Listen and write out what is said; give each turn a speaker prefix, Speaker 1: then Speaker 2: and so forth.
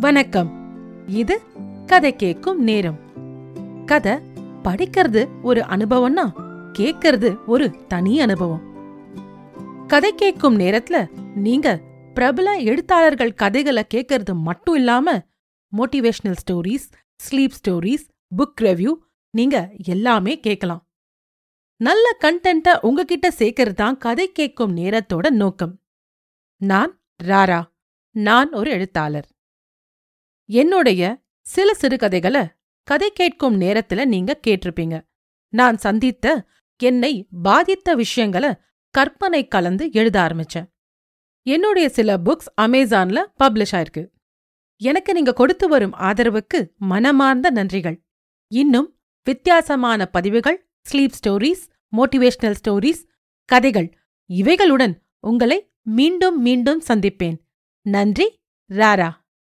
Speaker 1: வணக்கம். இது கதை கேட்கும் நேரம். கதை படிக்கிறது ஒரு அனுபவம்னா கேட்கறது ஒரு தனி அனுபவம். கதை கேட்கும் நேரத்துல நீங்க பிரபல எழுத்தாளர்கள் கதைகளை கேட்கறது மட்டும் இல்லாம motivational stories sleep stories book review நீங்க எல்லாமே கேட்கலாம். நல்ல கண்டென்ட்ட உங்ககிட்ட சேர்க்கறது தான் கதை கேட்கும் நேரத்தோட நோக்கம். நான் ராரா. நான் ஒரு எழுத்தாளர். என்னுடைய சில சிறுகதைகளை கதை கேட்கும் நேரத்துல நீங்க கேட்டிருப்பீங்க. நான் சந்தித்த என்னை பாதித்த விஷயங்களை கற்பனை கலந்து எழுத ஆரம்பிச்சேன். என்னுடைய சில புக்ஸ் அமேசான்ல பப்ளிஷ் ஆயிருக்கு. எனக்கு நீங்க கொடுத்து வரும் ஆதரவுக்கு மனமார்ந்த நன்றிகள். இன்னும் வித்தியாசமான பதிவுகள் ஸ்லீப் ஸ்டோரீஸ் மோட்டிவேஷனல் ஸ்டோரீஸ் கதைகள் இவைகளுடன் உங்களை மீண்டும் மீண்டும் சந்திப்பேன். நன்றி ராரா!